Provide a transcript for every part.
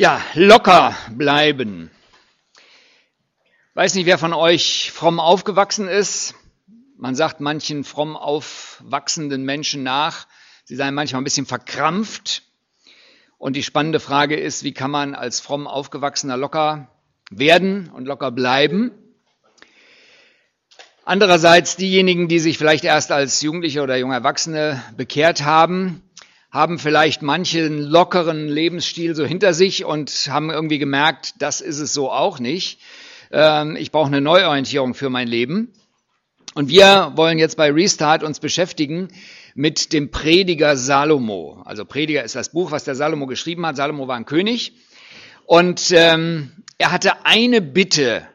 Ja, locker bleiben. Weiß nicht, wer von euch fromm aufgewachsen ist. Man sagt manchen fromm aufwachsenden Menschen nach, sie seien manchmal ein bisschen verkrampft. Und die spannende Frage ist, wie kann man als fromm aufgewachsener locker werden und locker bleiben? Andererseits diejenigen, die sich vielleicht erst als Jugendliche oder junge Erwachsene bekehrt haben, haben vielleicht manchen lockeren Lebensstil so hinter sich und haben irgendwie gemerkt, das ist es so auch nicht. Ähm, ich brauche eine Neuorientierung für mein Leben. Und wir wollen jetzt bei Restart uns beschäftigen mit dem Prediger Salomo. Also Prediger ist das Buch, was der Salomo geschrieben hat. Salomo war ein König. Und ähm, er hatte eine Bitte,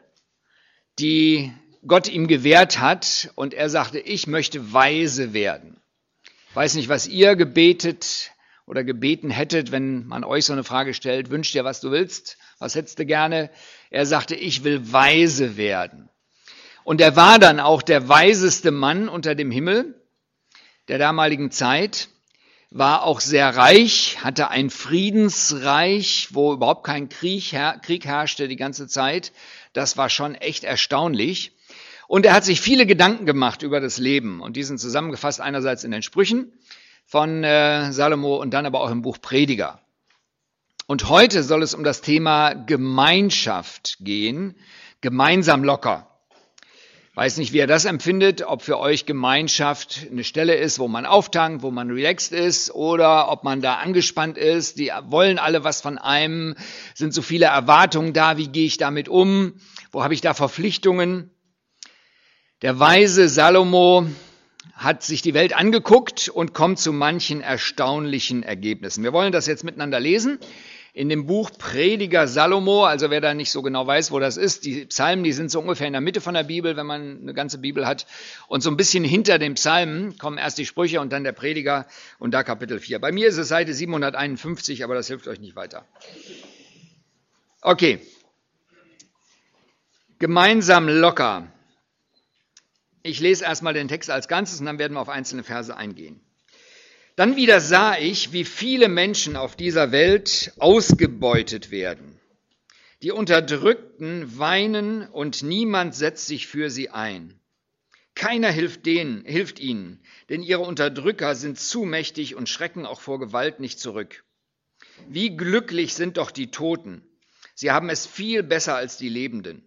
die Gott ihm gewährt hat. Und er sagte, ich möchte weise werden weiß nicht, was ihr gebetet oder gebeten hättet, wenn man euch so eine Frage stellt, wünscht dir, was du willst, was hättest du gerne? Er sagte, ich will weise werden. Und er war dann auch der weiseste Mann unter dem Himmel der damaligen Zeit, war auch sehr reich, hatte ein Friedensreich, wo überhaupt kein Krieg, Krieg herrschte die ganze Zeit. Das war schon echt erstaunlich. Und er hat sich viele Gedanken gemacht über das Leben und die sind zusammengefasst einerseits in den Sprüchen von äh, Salomo und dann aber auch im Buch Prediger. Und heute soll es um das Thema Gemeinschaft gehen, gemeinsam locker. Weiß nicht, wie ihr das empfindet, ob für euch Gemeinschaft eine Stelle ist, wo man auftankt, wo man relaxed ist oder ob man da angespannt ist. Die wollen alle was von einem, sind so viele Erwartungen da, wie gehe ich damit um, wo habe ich da Verpflichtungen. Der weise Salomo hat sich die Welt angeguckt und kommt zu manchen erstaunlichen Ergebnissen. Wir wollen das jetzt miteinander lesen. In dem Buch Prediger Salomo, also wer da nicht so genau weiß, wo das ist, die Psalmen, die sind so ungefähr in der Mitte von der Bibel, wenn man eine ganze Bibel hat. Und so ein bisschen hinter den Psalmen kommen erst die Sprüche und dann der Prediger und da Kapitel 4. Bei mir ist es Seite 751, aber das hilft euch nicht weiter. Okay. Gemeinsam locker. Ich lese erstmal den Text als Ganzes und dann werden wir auf einzelne Verse eingehen. Dann wieder sah ich, wie viele Menschen auf dieser Welt ausgebeutet werden. Die Unterdrückten weinen und niemand setzt sich für sie ein. Keiner hilft denen, hilft ihnen, denn ihre Unterdrücker sind zu mächtig und schrecken auch vor Gewalt nicht zurück. Wie glücklich sind doch die Toten. Sie haben es viel besser als die Lebenden.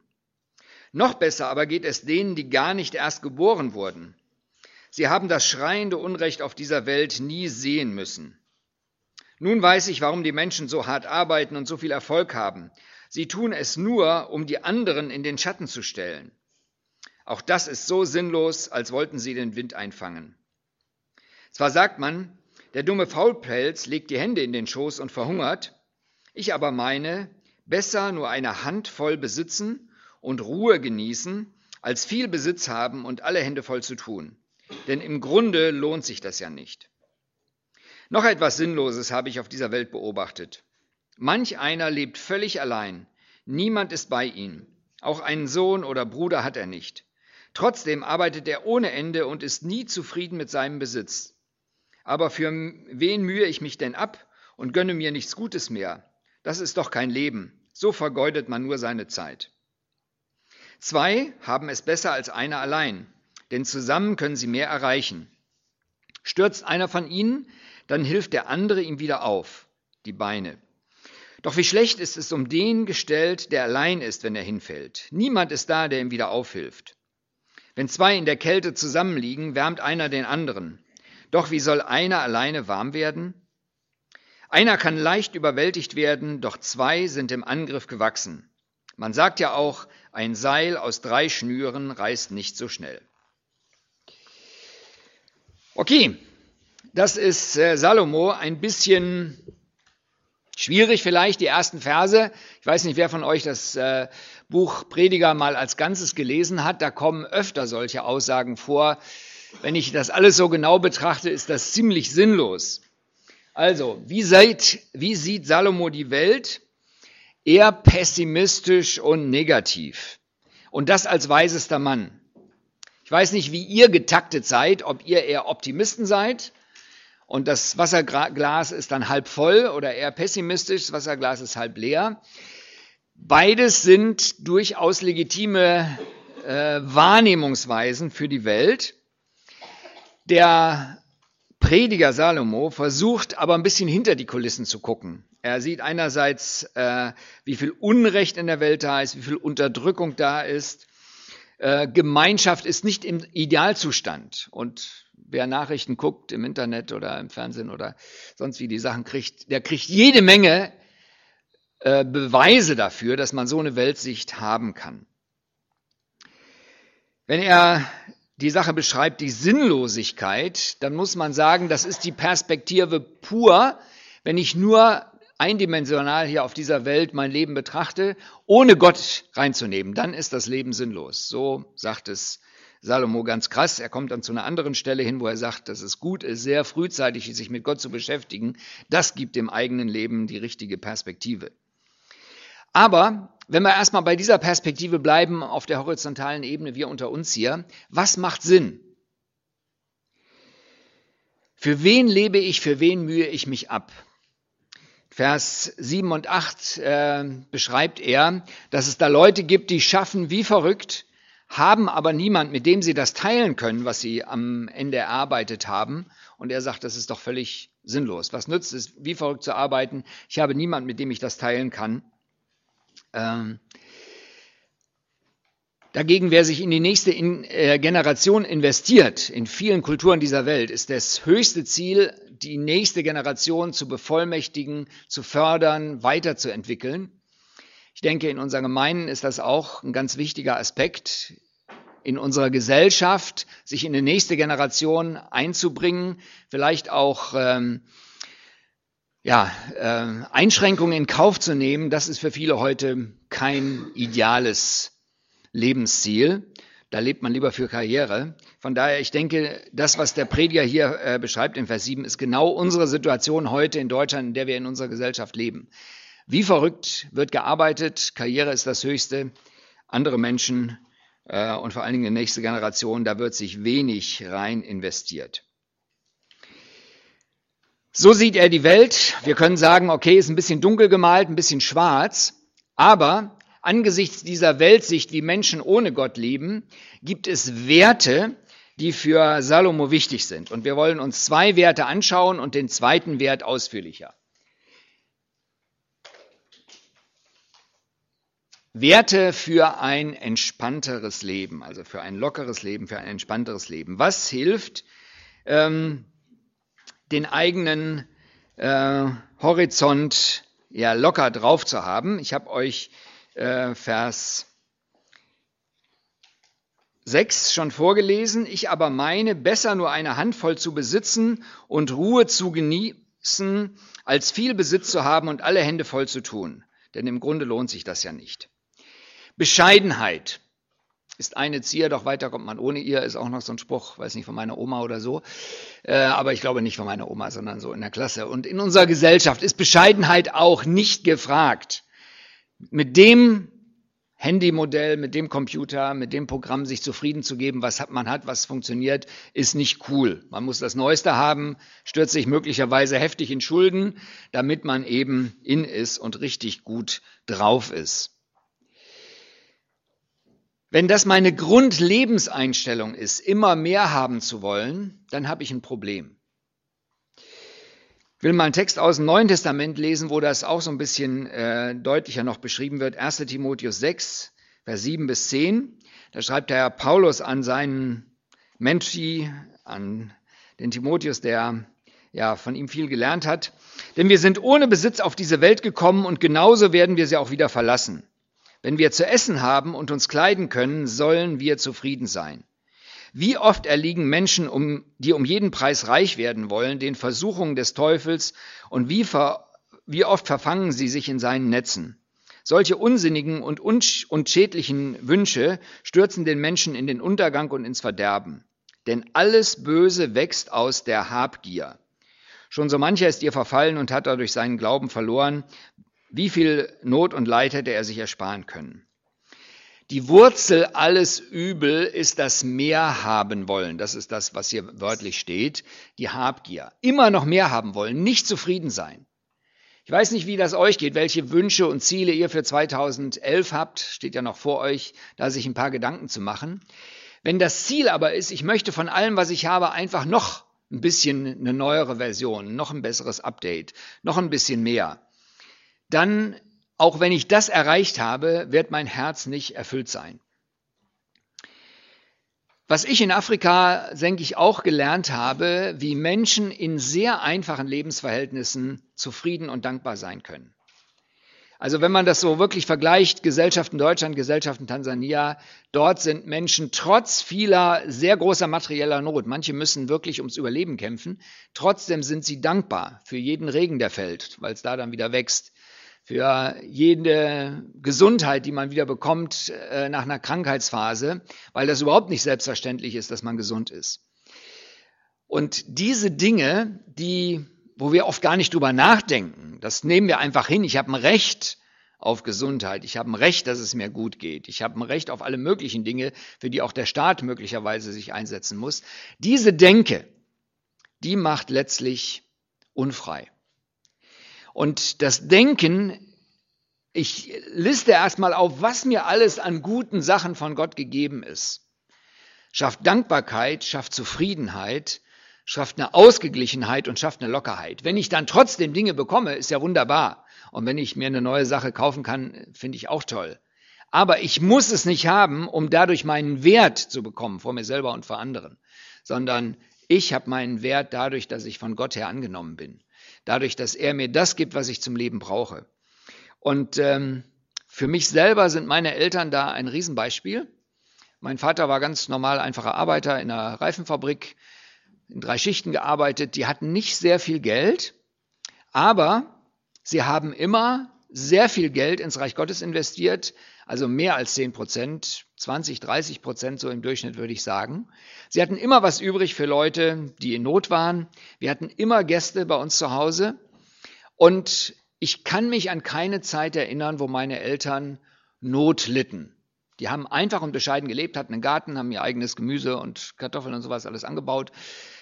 Noch besser aber geht es denen, die gar nicht erst geboren wurden. Sie haben das schreiende Unrecht auf dieser Welt nie sehen müssen. Nun weiß ich, warum die Menschen so hart arbeiten und so viel Erfolg haben. Sie tun es nur, um die anderen in den Schatten zu stellen. Auch das ist so sinnlos, als wollten sie den Wind einfangen. Zwar sagt man, der dumme Faulpelz legt die Hände in den Schoß und verhungert, ich aber meine, besser nur eine Handvoll besitzen und Ruhe genießen, als viel Besitz haben und alle Hände voll zu tun. Denn im Grunde lohnt sich das ja nicht. Noch etwas Sinnloses habe ich auf dieser Welt beobachtet. Manch einer lebt völlig allein, niemand ist bei ihm, auch einen Sohn oder Bruder hat er nicht. Trotzdem arbeitet er ohne Ende und ist nie zufrieden mit seinem Besitz. Aber für wen mühe ich mich denn ab und gönne mir nichts Gutes mehr? Das ist doch kein Leben. So vergeudet man nur seine Zeit. Zwei haben es besser als einer allein, denn zusammen können sie mehr erreichen. Stürzt einer von ihnen, dann hilft der andere ihm wieder auf, die Beine. Doch wie schlecht ist es um den gestellt, der allein ist, wenn er hinfällt. Niemand ist da, der ihm wieder aufhilft. Wenn zwei in der Kälte zusammenliegen, wärmt einer den anderen. Doch wie soll einer alleine warm werden? Einer kann leicht überwältigt werden, doch zwei sind im Angriff gewachsen. Man sagt ja auch, ein Seil aus drei Schnüren reißt nicht so schnell. Okay, das ist äh, Salomo ein bisschen schwierig vielleicht, die ersten Verse. Ich weiß nicht, wer von euch das äh, Buch Prediger mal als Ganzes gelesen hat. Da kommen öfter solche Aussagen vor. Wenn ich das alles so genau betrachte, ist das ziemlich sinnlos. Also, wie, seid, wie sieht Salomo die Welt? Eher pessimistisch und negativ. Und das als weisester Mann. Ich weiß nicht, wie ihr getaktet seid, ob ihr eher Optimisten seid und das Wasserglas ist dann halb voll oder eher pessimistisch, das Wasserglas ist halb leer. Beides sind durchaus legitime äh, Wahrnehmungsweisen für die Welt. Der Prediger Salomo versucht aber ein bisschen hinter die Kulissen zu gucken. Er sieht einerseits, äh, wie viel Unrecht in der Welt da ist, wie viel Unterdrückung da ist. Äh, Gemeinschaft ist nicht im Idealzustand. Und wer Nachrichten guckt im Internet oder im Fernsehen oder sonst wie die Sachen kriegt, der kriegt jede Menge äh, Beweise dafür, dass man so eine Weltsicht haben kann. Wenn er die Sache beschreibt, die Sinnlosigkeit, dann muss man sagen, das ist die Perspektive pur, wenn ich nur eindimensional hier auf dieser Welt mein Leben betrachte, ohne Gott reinzunehmen, dann ist das Leben sinnlos. So sagt es Salomo ganz krass. Er kommt dann zu einer anderen Stelle hin, wo er sagt, dass es gut ist, sehr frühzeitig sich mit Gott zu beschäftigen. Das gibt dem eigenen Leben die richtige Perspektive. Aber wenn wir erstmal bei dieser Perspektive bleiben, auf der horizontalen Ebene, wir unter uns hier, was macht Sinn? Für wen lebe ich, für wen mühe ich mich ab? Vers 7 und 8 äh, beschreibt er, dass es da Leute gibt, die schaffen wie verrückt, haben aber niemand, mit dem sie das teilen können, was sie am Ende erarbeitet haben. Und er sagt, das ist doch völlig sinnlos. Was nützt es, wie verrückt zu arbeiten? Ich habe niemand, mit dem ich das teilen kann. Ähm, Dagegen, wer sich in die nächste äh, Generation investiert, in vielen Kulturen dieser Welt, ist das höchste Ziel, die nächste Generation zu bevollmächtigen, zu fördern, weiterzuentwickeln. Ich denke, in unseren Gemeinden ist das auch ein ganz wichtiger Aspekt, in unserer Gesellschaft sich in die nächste Generation einzubringen, vielleicht auch ähm, ja, äh, Einschränkungen in Kauf zu nehmen. Das ist für viele heute kein ideales Lebensziel. Da lebt man lieber für Karriere. Von daher, ich denke, das, was der Prediger hier äh, beschreibt in Vers 7, ist genau unsere Situation heute in Deutschland, in der wir in unserer Gesellschaft leben. Wie verrückt wird gearbeitet, Karriere ist das Höchste, andere Menschen äh, und vor allen Dingen die nächste Generation, da wird sich wenig rein investiert. So sieht er die Welt. Wir können sagen, okay, ist ein bisschen dunkel gemalt, ein bisschen schwarz, aber angesichts dieser Weltsicht, wie Menschen ohne Gott leben, gibt es Werte, die für Salomo wichtig sind. Und wir wollen uns zwei Werte anschauen und den zweiten Wert ausführlicher. Werte für ein entspannteres Leben, also für ein lockeres Leben, für ein entspannteres Leben. Was hilft, ähm, den eigenen äh, Horizont ja locker drauf zu haben? Ich habe euch äh, Vers 6 schon vorgelesen. Ich aber meine, besser nur eine Handvoll zu besitzen und Ruhe zu genießen, als viel Besitz zu haben und alle Hände voll zu tun. Denn im Grunde lohnt sich das ja nicht. Bescheidenheit ist eine Zier, doch weiter kommt man ohne ihr, ist auch noch so ein Spruch, weiß nicht, von meiner Oma oder so. Äh, aber ich glaube nicht von meiner Oma, sondern so in der Klasse. Und in unserer Gesellschaft ist Bescheidenheit auch nicht gefragt. Mit dem Handymodell, mit dem Computer, mit dem Programm sich zufrieden zu geben, was man hat, was funktioniert, ist nicht cool. Man muss das Neueste haben, stürzt sich möglicherweise heftig in Schulden, damit man eben in ist und richtig gut drauf ist. Wenn das meine Grundlebenseinstellung ist, immer mehr haben zu wollen, dann habe ich ein Problem. Ich will mal einen Text aus dem Neuen Testament lesen, wo das auch so ein bisschen äh, deutlicher noch beschrieben wird. 1 Timotheus 6, Vers 7 bis 10. Da schreibt der Herr Paulus an seinen Menti, an den Timotheus, der ja von ihm viel gelernt hat. Denn wir sind ohne Besitz auf diese Welt gekommen und genauso werden wir sie auch wieder verlassen. Wenn wir zu essen haben und uns kleiden können, sollen wir zufrieden sein. Wie oft erliegen Menschen, um, die um jeden Preis reich werden wollen, den Versuchungen des Teufels und wie, ver, wie oft verfangen sie sich in seinen Netzen? Solche unsinnigen und, und schädlichen Wünsche stürzen den Menschen in den Untergang und ins Verderben. Denn alles Böse wächst aus der Habgier. Schon so mancher ist ihr verfallen und hat dadurch seinen Glauben verloren. Wie viel Not und Leid hätte er sich ersparen können? Die Wurzel alles Übel ist das Mehr haben wollen. Das ist das, was hier wörtlich steht. Die Habgier. Immer noch mehr haben wollen, nicht zufrieden sein. Ich weiß nicht, wie das euch geht, welche Wünsche und Ziele ihr für 2011 habt. Steht ja noch vor euch, da sich ein paar Gedanken zu machen. Wenn das Ziel aber ist, ich möchte von allem, was ich habe, einfach noch ein bisschen eine neuere Version, noch ein besseres Update, noch ein bisschen mehr, dann auch wenn ich das erreicht habe, wird mein Herz nicht erfüllt sein. Was ich in Afrika, denke ich, auch gelernt habe, wie Menschen in sehr einfachen Lebensverhältnissen zufrieden und dankbar sein können. Also wenn man das so wirklich vergleicht, Gesellschaften Deutschland, Gesellschaften Tansania, dort sind Menschen trotz vieler sehr großer materieller Not, manche müssen wirklich ums Überleben kämpfen, trotzdem sind sie dankbar für jeden Regen, der fällt, weil es da dann wieder wächst für jede Gesundheit, die man wieder bekommt äh, nach einer Krankheitsphase, weil das überhaupt nicht selbstverständlich ist, dass man gesund ist. Und diese Dinge, die, wo wir oft gar nicht drüber nachdenken, das nehmen wir einfach hin. Ich habe ein Recht auf Gesundheit. Ich habe ein Recht, dass es mir gut geht. Ich habe ein Recht auf alle möglichen Dinge, für die auch der Staat möglicherweise sich einsetzen muss. Diese Denke, die macht letztlich unfrei. Und das Denken, ich liste erstmal auf, was mir alles an guten Sachen von Gott gegeben ist. Schafft Dankbarkeit, schafft Zufriedenheit, schafft eine Ausgeglichenheit und schafft eine Lockerheit. Wenn ich dann trotzdem Dinge bekomme, ist ja wunderbar. Und wenn ich mir eine neue Sache kaufen kann, finde ich auch toll. Aber ich muss es nicht haben, um dadurch meinen Wert zu bekommen, vor mir selber und vor anderen, sondern ich habe meinen Wert dadurch, dass ich von Gott her angenommen bin dadurch, dass er mir das gibt, was ich zum Leben brauche. Und ähm, für mich selber sind meine Eltern da ein Riesenbeispiel. Mein Vater war ganz normal einfacher Arbeiter in einer Reifenfabrik, in drei Schichten gearbeitet. Die hatten nicht sehr viel Geld, aber sie haben immer sehr viel Geld ins Reich Gottes investiert, also mehr als 10 Prozent, 20, 30 Prozent so im Durchschnitt würde ich sagen. Sie hatten immer was übrig für Leute, die in Not waren. Wir hatten immer Gäste bei uns zu Hause. Und ich kann mich an keine Zeit erinnern, wo meine Eltern Not litten. Die haben einfach und bescheiden gelebt, hatten einen Garten, haben ihr eigenes Gemüse und Kartoffeln und sowas alles angebaut.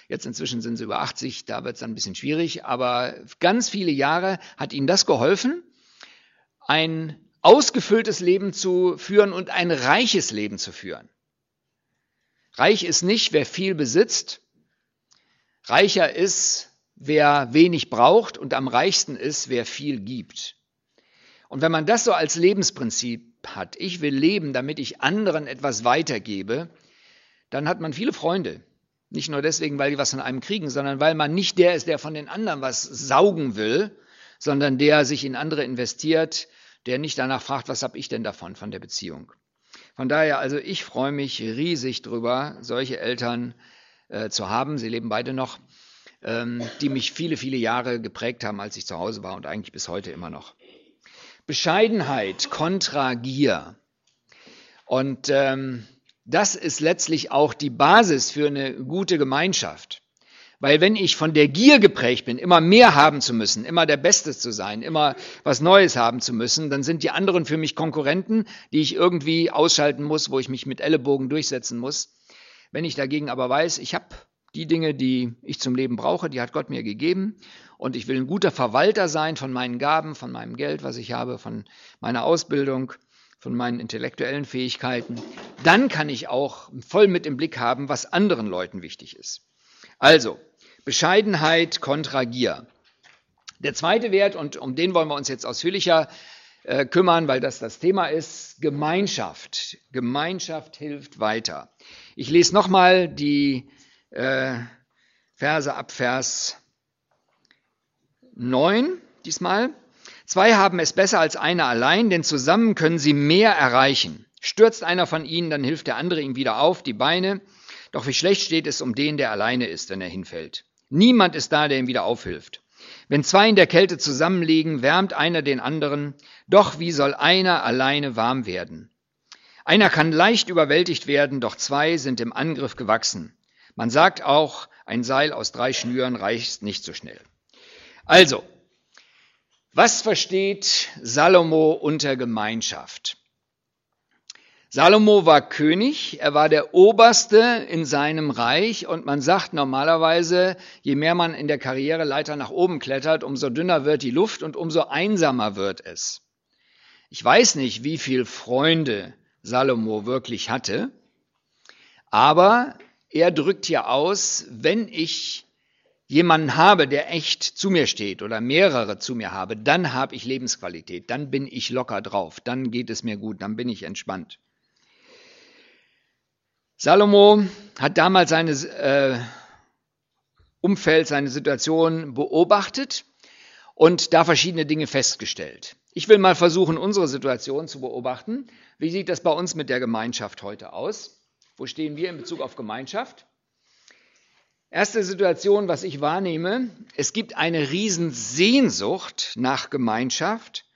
Jetzt inzwischen sind sie über 80, da wird es dann ein bisschen schwierig. Aber ganz viele Jahre hat ihnen das geholfen, ein ausgefülltes Leben zu führen und ein reiches Leben zu führen. Reich ist nicht, wer viel besitzt. Reicher ist, wer wenig braucht und am reichsten ist, wer viel gibt. Und wenn man das so als Lebensprinzip hat, ich will leben, damit ich anderen etwas weitergebe, dann hat man viele Freunde. Nicht nur deswegen, weil die was von einem kriegen, sondern weil man nicht der ist, der von den anderen was saugen will, sondern der sich in andere investiert, der nicht danach fragt, was habe ich denn davon von der Beziehung. Von daher, also ich freue mich riesig drüber, solche Eltern äh, zu haben. Sie leben beide noch, ähm, die mich viele, viele Jahre geprägt haben, als ich zu Hause war und eigentlich bis heute immer noch. Bescheidenheit kontra Gier. Und ähm, das ist letztlich auch die Basis für eine gute Gemeinschaft. Weil wenn ich von der Gier geprägt bin, immer mehr haben zu müssen, immer der Beste zu sein, immer was Neues haben zu müssen, dann sind die anderen für mich Konkurrenten, die ich irgendwie ausschalten muss, wo ich mich mit Ellenbogen durchsetzen muss. Wenn ich dagegen aber weiß, ich habe die Dinge, die ich zum Leben brauche, die hat Gott mir gegeben und ich will ein guter Verwalter sein von meinen Gaben, von meinem Geld, was ich habe, von meiner Ausbildung, von meinen intellektuellen Fähigkeiten, dann kann ich auch voll mit im Blick haben, was anderen Leuten wichtig ist. Also, Bescheidenheit kontra Gier. Der zweite Wert, und um den wollen wir uns jetzt ausführlicher äh, kümmern, weil das das Thema ist, Gemeinschaft. Gemeinschaft hilft weiter. Ich lese nochmal die äh, Verse ab Vers 9 diesmal. Zwei haben es besser als einer allein, denn zusammen können sie mehr erreichen. Stürzt einer von ihnen, dann hilft der andere ihm wieder auf, die Beine. Doch wie schlecht steht es um den, der alleine ist, wenn er hinfällt. Niemand ist da, der ihm wieder aufhilft. Wenn zwei in der Kälte zusammenliegen, wärmt einer den anderen, doch wie soll einer alleine warm werden? Einer kann leicht überwältigt werden, doch zwei sind im Angriff gewachsen. Man sagt auch, ein Seil aus drei Schnüren reicht nicht so schnell. Also, was versteht Salomo unter Gemeinschaft? Salomo war König, er war der Oberste in seinem Reich und man sagt normalerweise, je mehr man in der Karriereleiter nach oben klettert, umso dünner wird die Luft und umso einsamer wird es. Ich weiß nicht, wie viele Freunde Salomo wirklich hatte, aber er drückt hier aus, wenn ich jemanden habe, der echt zu mir steht oder mehrere zu mir habe, dann habe ich Lebensqualität, dann bin ich locker drauf, dann geht es mir gut, dann bin ich entspannt. Salomo hat damals seine äh, Umfeld, seine Situation beobachtet und da verschiedene Dinge festgestellt. Ich will mal versuchen, unsere Situation zu beobachten. Wie sieht das bei uns mit der Gemeinschaft heute aus? Wo stehen wir in Bezug auf Gemeinschaft? Erste Situation, was ich wahrnehme, es gibt eine Riesensehnsucht nach Gemeinschaft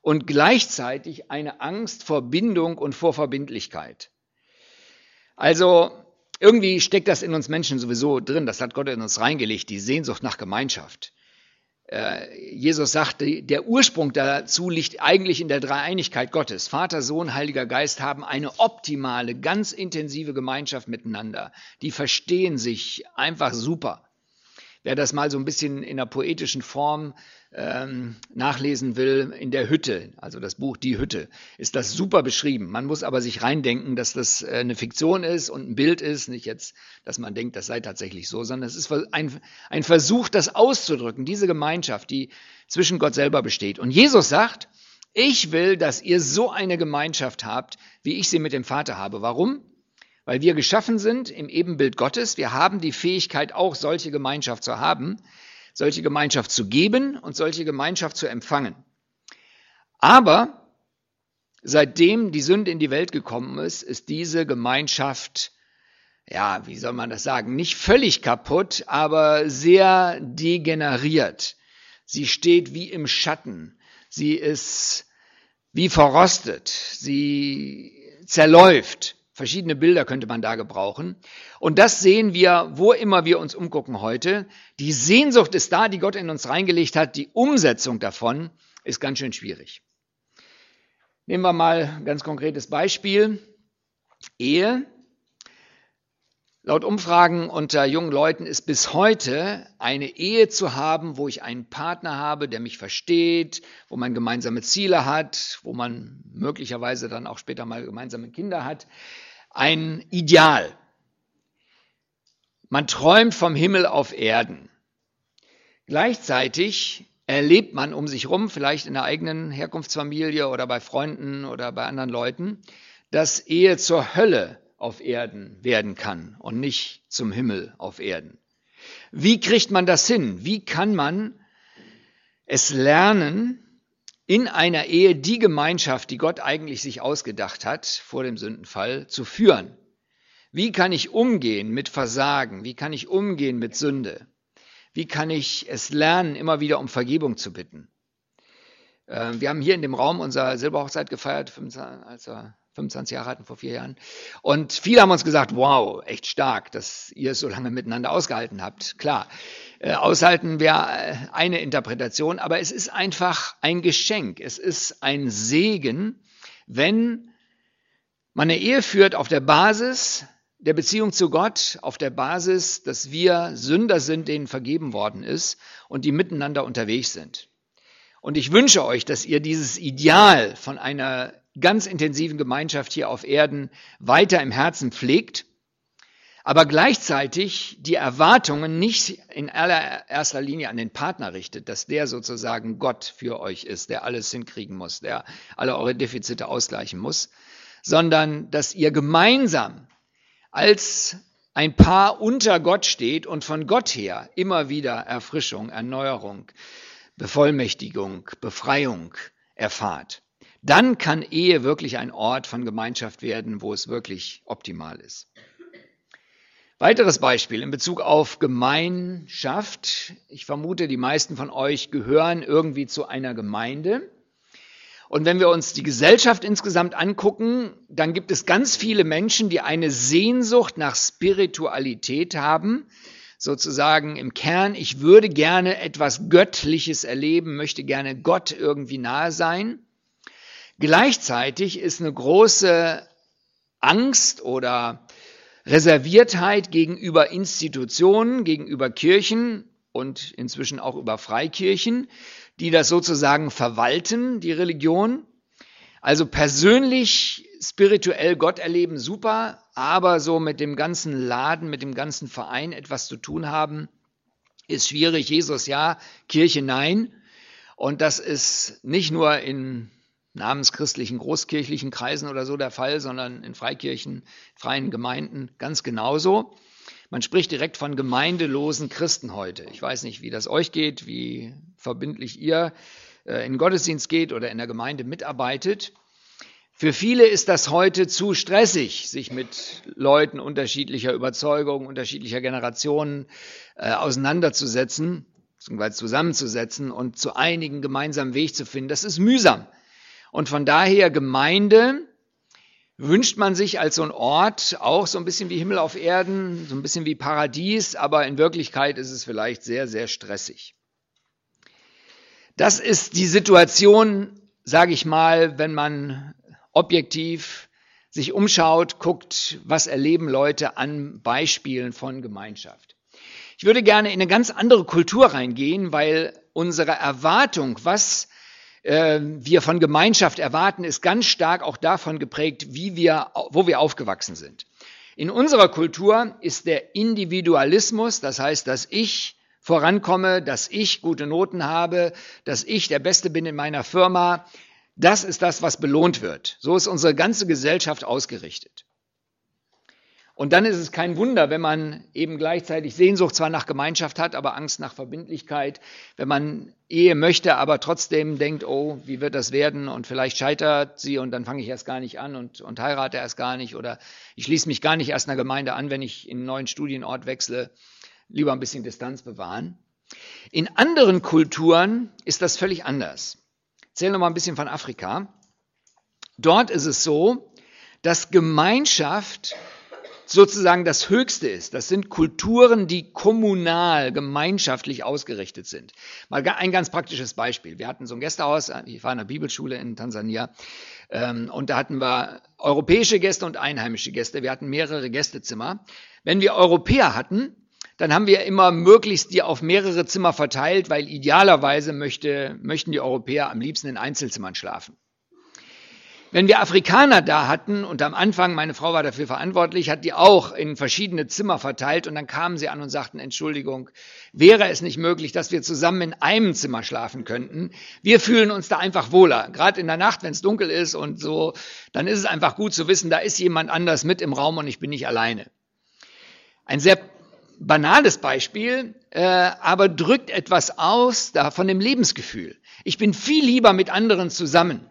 und gleichzeitig eine Angst vor Bindung und vor Verbindlichkeit. Also irgendwie steckt das in uns Menschen sowieso drin, das hat Gott in uns reingelegt, die Sehnsucht nach Gemeinschaft. Äh, Jesus sagte, der Ursprung dazu liegt eigentlich in der Dreieinigkeit Gottes. Vater, Sohn, Heiliger Geist haben eine optimale, ganz intensive Gemeinschaft miteinander. Die verstehen sich einfach super. Wer das mal so ein bisschen in der poetischen Form ähm, nachlesen will, in der Hütte, also das Buch Die Hütte, ist das super beschrieben. Man muss aber sich reindenken, dass das äh, eine Fiktion ist und ein Bild ist, nicht jetzt, dass man denkt, das sei tatsächlich so, sondern es ist ein, ein Versuch, das auszudrücken, diese Gemeinschaft, die zwischen Gott selber besteht. Und Jesus sagt, ich will, dass ihr so eine Gemeinschaft habt, wie ich sie mit dem Vater habe. Warum? Weil wir geschaffen sind im Ebenbild Gottes. Wir haben die Fähigkeit, auch solche Gemeinschaft zu haben, solche Gemeinschaft zu geben und solche Gemeinschaft zu empfangen. Aber seitdem die Sünde in die Welt gekommen ist, ist diese Gemeinschaft, ja, wie soll man das sagen, nicht völlig kaputt, aber sehr degeneriert. Sie steht wie im Schatten. Sie ist wie verrostet. Sie zerläuft. Verschiedene Bilder könnte man da gebrauchen. Und das sehen wir, wo immer wir uns umgucken heute. Die Sehnsucht ist da, die Gott in uns reingelegt hat. Die Umsetzung davon ist ganz schön schwierig. Nehmen wir mal ein ganz konkretes Beispiel. Ehe. Laut Umfragen unter jungen Leuten ist bis heute eine Ehe zu haben, wo ich einen Partner habe, der mich versteht, wo man gemeinsame Ziele hat, wo man möglicherweise dann auch später mal gemeinsame Kinder hat ein Ideal. Man träumt vom Himmel auf Erden. Gleichzeitig erlebt man um sich rum, vielleicht in der eigenen Herkunftsfamilie oder bei Freunden oder bei anderen Leuten, dass Ehe zur Hölle auf Erden werden kann und nicht zum Himmel auf Erden. Wie kriegt man das hin? Wie kann man es lernen, in einer Ehe die Gemeinschaft, die Gott eigentlich sich ausgedacht hat, vor dem Sündenfall, zu führen. Wie kann ich umgehen mit Versagen? Wie kann ich umgehen mit Sünde? Wie kann ich es lernen, immer wieder um Vergebung zu bitten? Ähm, wir haben hier in dem Raum unsere Silberhochzeit gefeiert, als wir 25 Jahre hatten, vor vier Jahren. Und viele haben uns gesagt, wow, echt stark, dass ihr es so lange miteinander ausgehalten habt. Klar, äh, aushalten wäre äh, eine Interpretation, aber es ist einfach ein Geschenk. Es ist ein Segen, wenn man eine Ehe führt auf der Basis der Beziehung zu Gott, auf der Basis, dass wir Sünder sind, denen vergeben worden ist und die miteinander unterwegs sind. Und ich wünsche euch, dass ihr dieses Ideal von einer ganz intensiven Gemeinschaft hier auf Erden weiter im Herzen pflegt aber gleichzeitig die Erwartungen nicht in allererster Linie an den Partner richtet, dass der sozusagen Gott für euch ist, der alles hinkriegen muss, der alle eure Defizite ausgleichen muss, sondern dass ihr gemeinsam als ein Paar unter Gott steht und von Gott her immer wieder Erfrischung, Erneuerung, Bevollmächtigung, Befreiung erfahrt. Dann kann Ehe wirklich ein Ort von Gemeinschaft werden, wo es wirklich optimal ist. Weiteres Beispiel in Bezug auf Gemeinschaft. Ich vermute, die meisten von euch gehören irgendwie zu einer Gemeinde. Und wenn wir uns die Gesellschaft insgesamt angucken, dann gibt es ganz viele Menschen, die eine Sehnsucht nach Spiritualität haben. Sozusagen im Kern, ich würde gerne etwas Göttliches erleben, möchte gerne Gott irgendwie nahe sein. Gleichzeitig ist eine große Angst oder Reserviertheit gegenüber Institutionen, gegenüber Kirchen und inzwischen auch über Freikirchen, die das sozusagen verwalten, die Religion. Also persönlich spirituell Gott erleben, super, aber so mit dem ganzen Laden, mit dem ganzen Verein etwas zu tun haben, ist schwierig. Jesus ja, Kirche nein. Und das ist nicht nur in namenschristlichen, großkirchlichen Kreisen oder so der Fall, sondern in Freikirchen, freien Gemeinden ganz genauso. Man spricht direkt von gemeindelosen Christen heute. Ich weiß nicht, wie das euch geht, wie verbindlich ihr äh, in Gottesdienst geht oder in der Gemeinde mitarbeitet. Für viele ist das heute zu stressig, sich mit Leuten unterschiedlicher Überzeugung, unterschiedlicher Generationen äh, auseinanderzusetzen, beziehungsweise zusammenzusetzen und zu einigen gemeinsamen Weg zu finden. Das ist mühsam. Und von daher Gemeinde wünscht man sich als so ein Ort auch so ein bisschen wie Himmel auf Erden, so ein bisschen wie Paradies, aber in Wirklichkeit ist es vielleicht sehr, sehr stressig. Das ist die Situation, sage ich mal, wenn man objektiv sich umschaut, guckt, was erleben Leute an Beispielen von Gemeinschaft. Ich würde gerne in eine ganz andere Kultur reingehen, weil unsere Erwartung, was ähm, wir von Gemeinschaft erwarten, ist ganz stark auch davon geprägt, wie wir, wo wir aufgewachsen sind. In unserer Kultur ist der Individualismus, das heißt, dass ich vorankomme, dass ich gute Noten habe, dass ich der Beste bin in meiner Firma, das ist das, was belohnt wird. So ist unsere ganze Gesellschaft ausgerichtet. Und dann ist es kein Wunder, wenn man eben gleichzeitig Sehnsucht zwar nach Gemeinschaft hat, aber Angst nach Verbindlichkeit, wenn man Ehe möchte, aber trotzdem denkt, oh, wie wird das werden und vielleicht scheitert sie und dann fange ich erst gar nicht an und, und heirate erst gar nicht oder ich schließe mich gar nicht erst einer Gemeinde an, wenn ich in einen neuen Studienort wechsle, lieber ein bisschen Distanz bewahren. In anderen Kulturen ist das völlig anders. Erzähl noch mal ein bisschen von Afrika. Dort ist es so, dass Gemeinschaft sozusagen das Höchste ist. Das sind Kulturen, die kommunal, gemeinschaftlich ausgerichtet sind. Mal ein ganz praktisches Beispiel. Wir hatten so ein Gästehaus, ich war in einer Bibelschule in Tansania, ähm, und da hatten wir europäische Gäste und einheimische Gäste. Wir hatten mehrere Gästezimmer. Wenn wir Europäer hatten, dann haben wir immer möglichst die auf mehrere Zimmer verteilt, weil idealerweise möchte, möchten die Europäer am liebsten in Einzelzimmern schlafen. Wenn wir Afrikaner da hatten und am Anfang, meine Frau war dafür verantwortlich, hat die auch in verschiedene Zimmer verteilt und dann kamen sie an und sagten, Entschuldigung, wäre es nicht möglich, dass wir zusammen in einem Zimmer schlafen könnten? Wir fühlen uns da einfach wohler. Gerade in der Nacht, wenn es dunkel ist und so, dann ist es einfach gut zu wissen, da ist jemand anders mit im Raum und ich bin nicht alleine. Ein sehr banales Beispiel, äh, aber drückt etwas aus da von dem Lebensgefühl. Ich bin viel lieber mit anderen zusammen.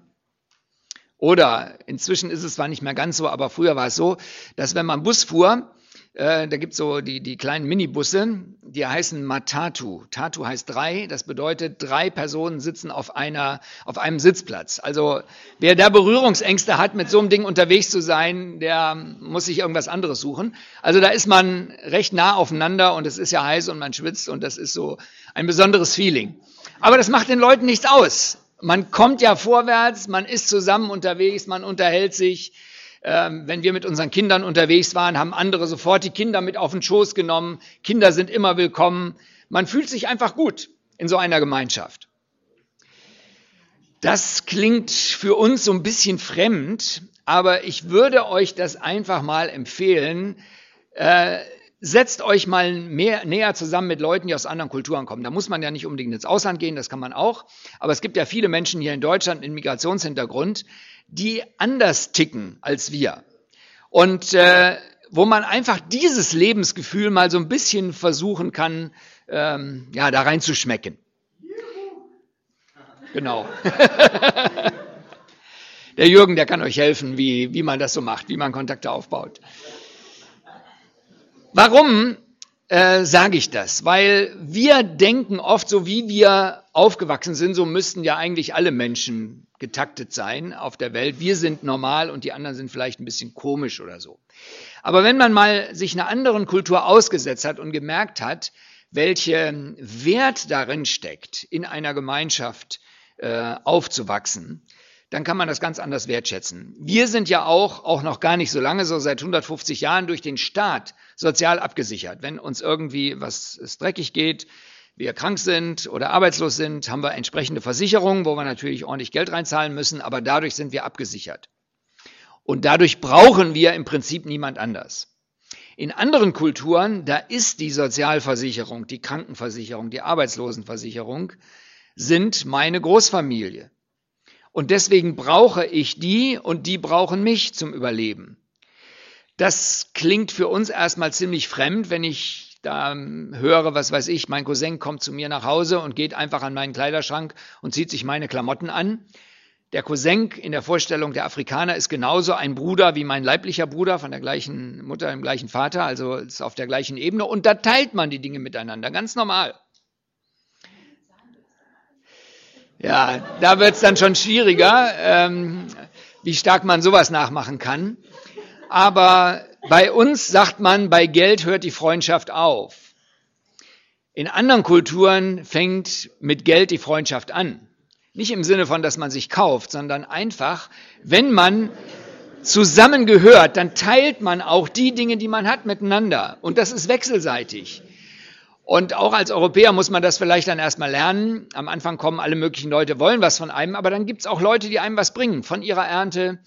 Oder inzwischen ist es zwar nicht mehr ganz so, aber früher war es so, dass wenn man Bus fuhr, äh, da gibt's so die, die kleinen Minibusse, die heißen Matatu. Tatu heißt drei, das bedeutet, drei Personen sitzen auf, einer, auf einem Sitzplatz. Also wer da Berührungsängste hat, mit so einem Ding unterwegs zu sein, der muss sich irgendwas anderes suchen. Also da ist man recht nah aufeinander und es ist ja heiß und man schwitzt und das ist so ein besonderes Feeling. Aber das macht den Leuten nichts aus man kommt ja vorwärts, man ist zusammen unterwegs, man unterhält sich. Ähm, wenn wir mit unseren Kindern unterwegs waren, haben andere sofort die Kinder mit auf den Schoß genommen. Kinder sind immer willkommen. Man fühlt sich einfach gut in so einer Gemeinschaft. Das klingt für uns so ein bisschen fremd, aber ich würde euch das einfach mal empfehlen. Äh, setzt euch mal mehr, näher zusammen mit Leuten, die aus anderen Kulturen kommen. Da muss man ja nicht unbedingt ins Ausland gehen, das kann man auch. Aber es gibt ja viele Menschen hier in Deutschland mit Migrationshintergrund, die anders ticken als wir. Und äh, wo man einfach dieses Lebensgefühl mal so ein bisschen versuchen kann, ähm, ja, da reinzuschmecken. Genau. der Jürgen, der kann euch helfen, wie, wie man das so macht, wie man Kontakte aufbaut. Warum äh, sage ich das? Weil wir denken oft, so wie wir aufgewachsen sind, so müssten ja eigentlich alle Menschen getaktet sein auf der Welt. Wir sind normal und die anderen sind vielleicht ein bisschen komisch oder so. Aber wenn man mal sich einer anderen Kultur ausgesetzt hat und gemerkt hat, welche Wert darin steckt, in einer Gemeinschaft äh, aufzuwachsen, dann kann man das ganz anders wertschätzen. Wir sind ja auch, auch noch gar nicht so lange, so seit 150 Jahren durch den Staat sozial abgesichert. Wenn uns irgendwie was dreckig geht, wir krank sind oder arbeitslos sind, haben wir entsprechende Versicherungen, wo wir natürlich ordentlich Geld reinzahlen müssen, aber dadurch sind wir abgesichert. Und dadurch brauchen wir im Prinzip niemand anders. In anderen Kulturen, da ist die Sozialversicherung, die Krankenversicherung, die Arbeitslosenversicherung, sind meine Großfamilie. Und deswegen brauche ich die und die brauchen mich zum Überleben. Das klingt für uns erstmal ziemlich fremd, wenn ich da höre, was weiß ich, mein Cousin kommt zu mir nach Hause und geht einfach an meinen Kleiderschrank und zieht sich meine Klamotten an. Der Cousin in der Vorstellung der Afrikaner ist genauso ein Bruder wie mein leiblicher Bruder von der gleichen Mutter, dem gleichen Vater, also ist auf der gleichen Ebene. Und da teilt man die Dinge miteinander, ganz normal. Ja, da wird es dann schon schwieriger, ähm, wie stark man sowas nachmachen kann. Aber bei uns sagt man, bei Geld hört die Freundschaft auf. In anderen Kulturen fängt mit Geld die Freundschaft an. Nicht im Sinne von, dass man sich kauft, sondern einfach, wenn man zusammengehört, dann teilt man auch die Dinge, die man hat, miteinander. Und das ist wechselseitig. Und auch als Europäer muss man das vielleicht dann erstmal lernen. Am Anfang kommen alle möglichen Leute, wollen was von einem, aber dann gibt es auch Leute, die einem was bringen. Von ihrer Ernte,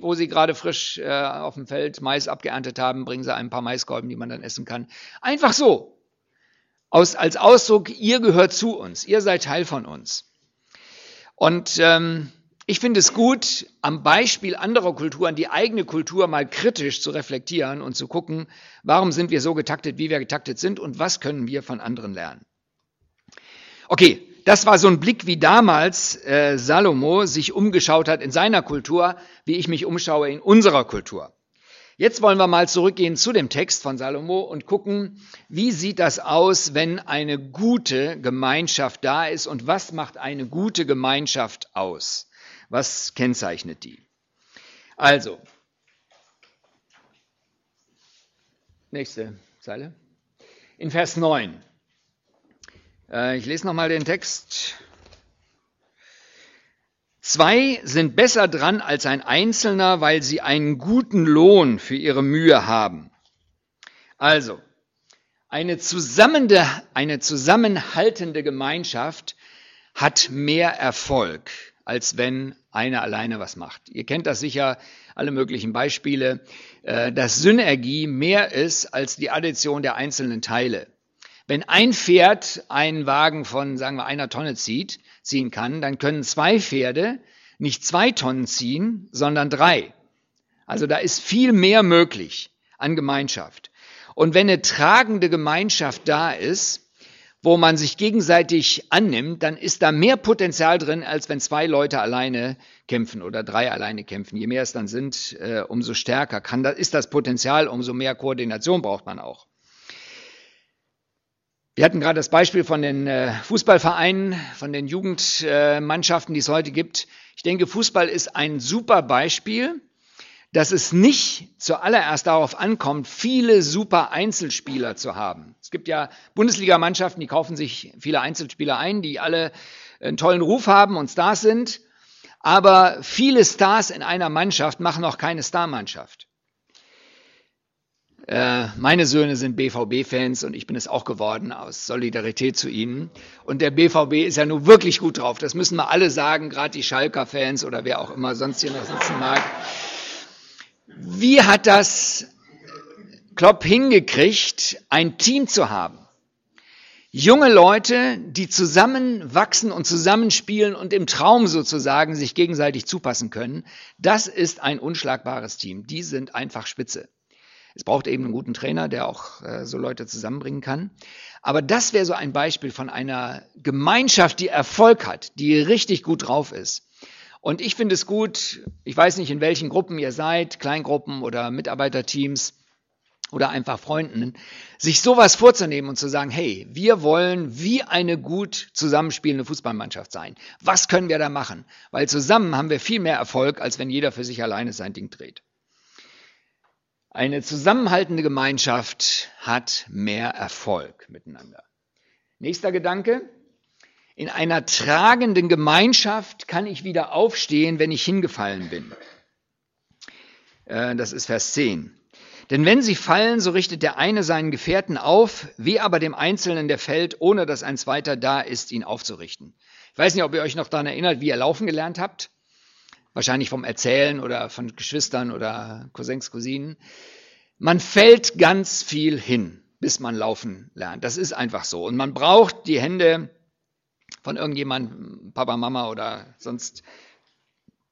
wo sie gerade frisch äh, auf dem Feld Mais abgeerntet haben, bringen sie ein paar Maiskolben, die man dann essen kann. Einfach so. Aus, als Ausdruck, ihr gehört zu uns, ihr seid Teil von uns. Und ähm, ich finde es gut, am Beispiel anderer Kulturen die eigene Kultur mal kritisch zu reflektieren und zu gucken, warum sind wir so getaktet, wie wir getaktet sind und was können wir von anderen lernen. Okay, das war so ein Blick, wie damals äh, Salomo sich umgeschaut hat in seiner Kultur, wie ich mich umschaue in unserer Kultur. Jetzt wollen wir mal zurückgehen zu dem Text von Salomo und gucken, wie sieht das aus, wenn eine gute Gemeinschaft da ist und was macht eine gute Gemeinschaft aus? Was kennzeichnet die? Also, nächste Zeile. In Vers 9. Äh, ich lese nochmal den Text. Zwei sind besser dran als ein Einzelner, weil sie einen guten Lohn für ihre Mühe haben. Also, eine, eine zusammenhaltende Gemeinschaft hat mehr Erfolg als wenn einer alleine was macht. Ihr kennt das sicher, alle möglichen Beispiele, äh, dass Synergie mehr ist als die Addition der einzelnen Teile. Wenn ein Pferd einen Wagen von, sagen wir, einer Tonne zieht, ziehen kann, dann können zwei Pferde nicht zwei Tonnen ziehen, sondern drei. Also da ist viel mehr möglich an Gemeinschaft. Und wenn eine tragende Gemeinschaft da ist, wo man sich gegenseitig annimmt, dann ist da mehr Potenzial drin, als wenn zwei Leute alleine kämpfen oder drei alleine kämpfen. Je mehr es dann sind, äh, umso stärker kann, ist das Potenzial, umso mehr Koordination braucht man auch. Wir hatten gerade das Beispiel von den äh, Fußballvereinen, von den Jugendmannschaften, die es heute gibt. Ich denke, Fußball ist ein super Beispiel dass es nicht zuallererst darauf ankommt, viele super Einzelspieler zu haben. Es gibt ja Bundesligamannschaften, die kaufen sich viele Einzelspieler ein, die alle einen tollen Ruf haben und Stars sind. Aber viele Stars in einer Mannschaft machen auch keine Starmannschaft. Äh, meine Söhne sind BVB-Fans und ich bin es auch geworden aus Solidarität zu ihnen. Und der BVB ist ja nun wirklich gut drauf. Das müssen wir alle sagen, gerade die Schalker-Fans oder wer auch immer sonst hier noch sitzen mag. Wie hat das Klopp hingekriegt, ein Team zu haben? Junge Leute, die zusammenwachsen und zusammenspielen und im Traum sozusagen sich gegenseitig zupassen können, das ist ein unschlagbares Team. Die sind einfach spitze. Es braucht eben einen guten Trainer, der auch äh, so Leute zusammenbringen kann. Aber das wäre so ein Beispiel von einer Gemeinschaft, die Erfolg hat, die richtig gut drauf ist. Und ich finde es gut, ich weiß nicht, in welchen Gruppen ihr seid, Kleingruppen oder Mitarbeiterteams oder einfach Freunden, sich sowas vorzunehmen und zu sagen, hey, wir wollen wie eine gut zusammenspielende Fußballmannschaft sein. Was können wir da machen? Weil zusammen haben wir viel mehr Erfolg, als wenn jeder für sich alleine sein Ding dreht. Eine zusammenhaltende Gemeinschaft hat mehr Erfolg miteinander. Nächster Gedanke. In einer tragenden Gemeinschaft kann ich wieder aufstehen, wenn ich hingefallen bin. Äh, das ist Vers 10. Denn wenn sie fallen, so richtet der eine seinen Gefährten auf, wie aber dem Einzelnen, der fällt, ohne dass ein zweiter da ist, ihn aufzurichten. Ich weiß nicht, ob ihr euch noch daran erinnert, wie ihr laufen gelernt habt. Wahrscheinlich vom Erzählen oder von Geschwistern oder Cousins, Cousinen. Man fällt ganz viel hin, bis man laufen lernt. Das ist einfach so. Und man braucht die Hände von irgendjemandem, Papa, Mama oder sonst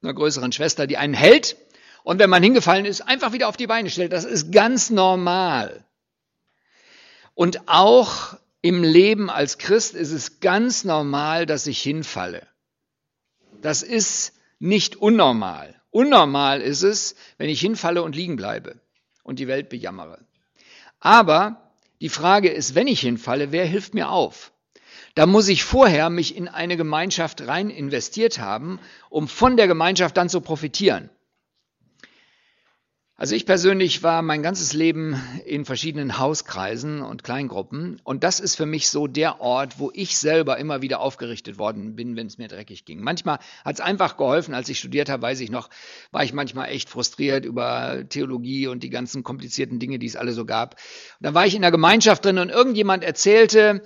einer größeren Schwester, die einen hält und wenn man hingefallen ist, einfach wieder auf die Beine stellt. Das ist ganz normal. Und auch im Leben als Christ ist es ganz normal, dass ich hinfalle. Das ist nicht unnormal. Unnormal ist es, wenn ich hinfalle und liegen bleibe und die Welt bejammere. Aber die Frage ist, wenn ich hinfalle, wer hilft mir auf? Da muss ich vorher mich in eine Gemeinschaft rein investiert haben, um von der Gemeinschaft dann zu profitieren. Also ich persönlich war mein ganzes Leben in verschiedenen Hauskreisen und Kleingruppen und das ist für mich so der Ort, wo ich selber immer wieder aufgerichtet worden bin, wenn es mir dreckig ging. Manchmal hat es einfach geholfen, als ich studiert habe, weiß ich noch, war ich manchmal echt frustriert über Theologie und die ganzen komplizierten Dinge, die es alle so gab. Und dann war ich in der Gemeinschaft drin und irgendjemand erzählte,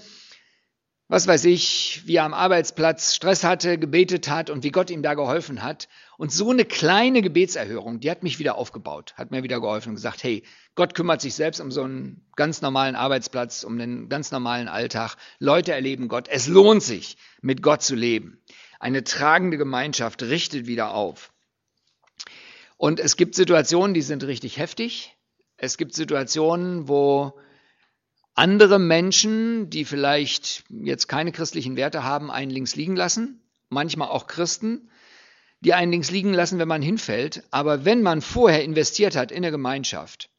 was weiß ich, wie er am Arbeitsplatz Stress hatte, gebetet hat und wie Gott ihm da geholfen hat. Und so eine kleine Gebetserhörung, die hat mich wieder aufgebaut, hat mir wieder geholfen und gesagt, hey, Gott kümmert sich selbst um so einen ganz normalen Arbeitsplatz, um einen ganz normalen Alltag. Leute erleben Gott. Es lohnt sich, mit Gott zu leben. Eine tragende Gemeinschaft richtet wieder auf. Und es gibt Situationen, die sind richtig heftig. Es gibt Situationen, wo andere Menschen, die vielleicht jetzt keine christlichen Werte haben, einen links liegen lassen, manchmal auch Christen, die einen links liegen lassen, wenn man hinfällt. Aber wenn man vorher investiert hat in der Gemeinschaft,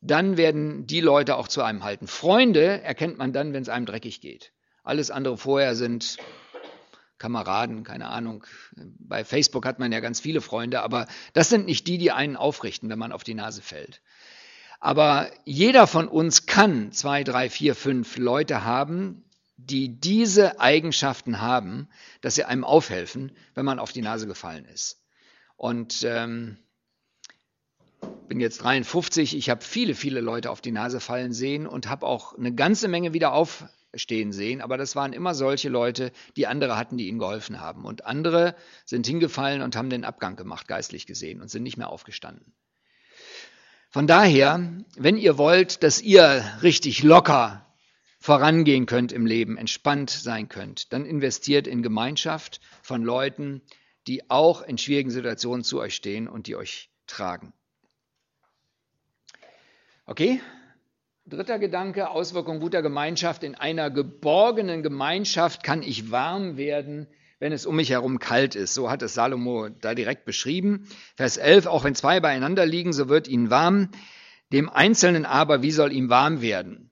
dann werden die Leute auch zu einem halten. Freunde erkennt man dann, wenn es einem dreckig geht. Alles andere vorher sind Kameraden, keine Ahnung. Bei Facebook hat man ja ganz viele Freunde, aber das sind nicht die, die einen aufrichten, wenn man auf die Nase fällt. Aber jeder von uns kann zwei, drei, vier, fünf Leute haben, die diese Eigenschaften haben, dass sie einem aufhelfen, wenn man auf die Nase gefallen ist. Und ähm, bin jetzt 53, ich habe viele, viele Leute auf die Nase fallen sehen und habe auch eine ganze Menge wieder aufstehen sehen, aber das waren immer solche Leute, die andere hatten, die ihnen geholfen haben. Und andere sind hingefallen und haben den Abgang gemacht, geistlich gesehen, und sind nicht mehr aufgestanden. Von daher, wenn ihr wollt, dass ihr richtig locker vorangehen könnt im Leben, entspannt sein könnt, dann investiert in Gemeinschaft von Leuten, die auch in schwierigen Situationen zu euch stehen und die euch tragen. Okay? Dritter Gedanke, Auswirkung guter Gemeinschaft. In einer geborgenen Gemeinschaft kann ich warm werden, wenn es um mich herum kalt ist. So hat es Salomo da direkt beschrieben. Vers 11, auch wenn zwei beieinander liegen, so wird ihnen warm. Dem Einzelnen aber, wie soll ihm warm werden?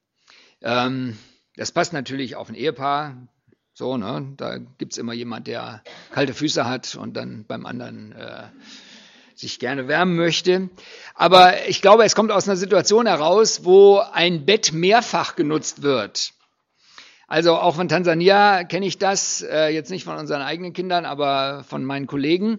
Ähm, das passt natürlich auf ein Ehepaar. So, ne? Da gibt's immer jemand, der kalte Füße hat und dann beim anderen äh, sich gerne wärmen möchte. Aber ich glaube, es kommt aus einer Situation heraus, wo ein Bett mehrfach genutzt wird. Also auch von Tansania kenne ich das, äh, jetzt nicht von unseren eigenen Kindern, aber von meinen Kollegen.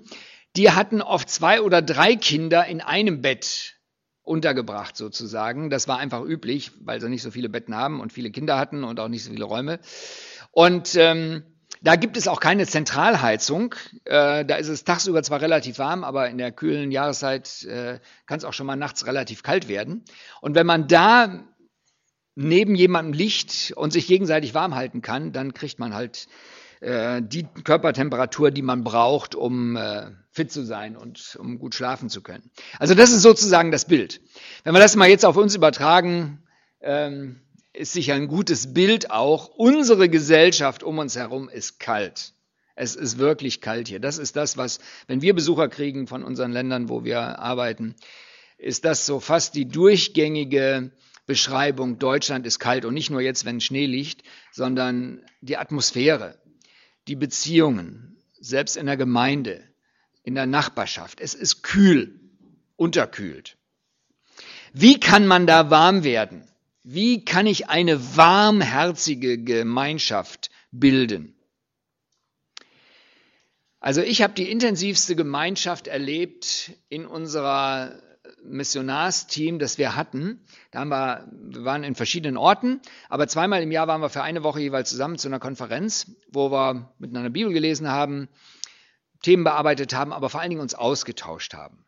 Die hatten oft zwei oder drei Kinder in einem Bett untergebracht sozusagen. Das war einfach üblich, weil sie nicht so viele Betten haben und viele Kinder hatten und auch nicht so viele Räume. Und ähm, da gibt es auch keine Zentralheizung. Äh, da ist es tagsüber zwar relativ warm, aber in der kühlen Jahreszeit äh, kann es auch schon mal nachts relativ kalt werden. Und wenn man da neben jemandem liegt und sich gegenseitig warm halten kann, dann kriegt man halt äh, die Körpertemperatur, die man braucht, um äh, fit zu sein und um gut schlafen zu können. Also das ist sozusagen das Bild. Wenn wir das mal jetzt auf uns übertragen, ähm, ist sicher ein gutes Bild auch. Unsere Gesellschaft um uns herum ist kalt. Es ist wirklich kalt hier. Das ist das, was, wenn wir Besucher kriegen von unseren Ländern, wo wir arbeiten, ist das so fast die durchgängige Beschreibung, Deutschland ist kalt und nicht nur jetzt, wenn Schnee liegt, sondern die Atmosphäre, die Beziehungen, selbst in der Gemeinde, in der Nachbarschaft. Es ist kühl, unterkühlt. Wie kann man da warm werden? Wie kann ich eine warmherzige Gemeinschaft bilden? Also ich habe die intensivste Gemeinschaft erlebt in unserer Missionarsteam, das wir hatten. Da haben wir, wir waren in verschiedenen Orten, aber zweimal im Jahr waren wir für eine Woche jeweils zusammen zu einer Konferenz, wo wir miteinander Bibel gelesen haben, Themen bearbeitet haben, aber vor allen Dingen uns ausgetauscht haben.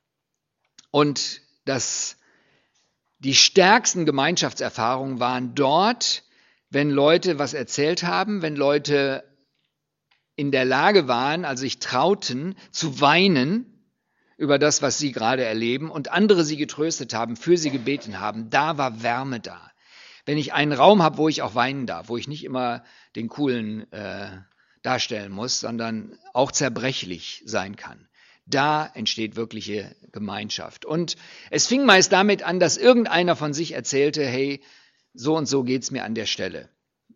Und das, die stärksten Gemeinschaftserfahrungen waren dort, wenn Leute was erzählt haben, wenn Leute in der Lage waren, also sich trauten, zu weinen über das, was sie gerade erleben und andere sie getröstet haben, für sie gebeten haben, da war Wärme da. Wenn ich einen Raum habe, wo ich auch weinen darf, wo ich nicht immer den coolen äh, darstellen muss, sondern auch zerbrechlich sein kann, da entsteht wirkliche Gemeinschaft. Und es fing meist damit an, dass irgendeiner von sich erzählte, hey, so und so geht's mir an der Stelle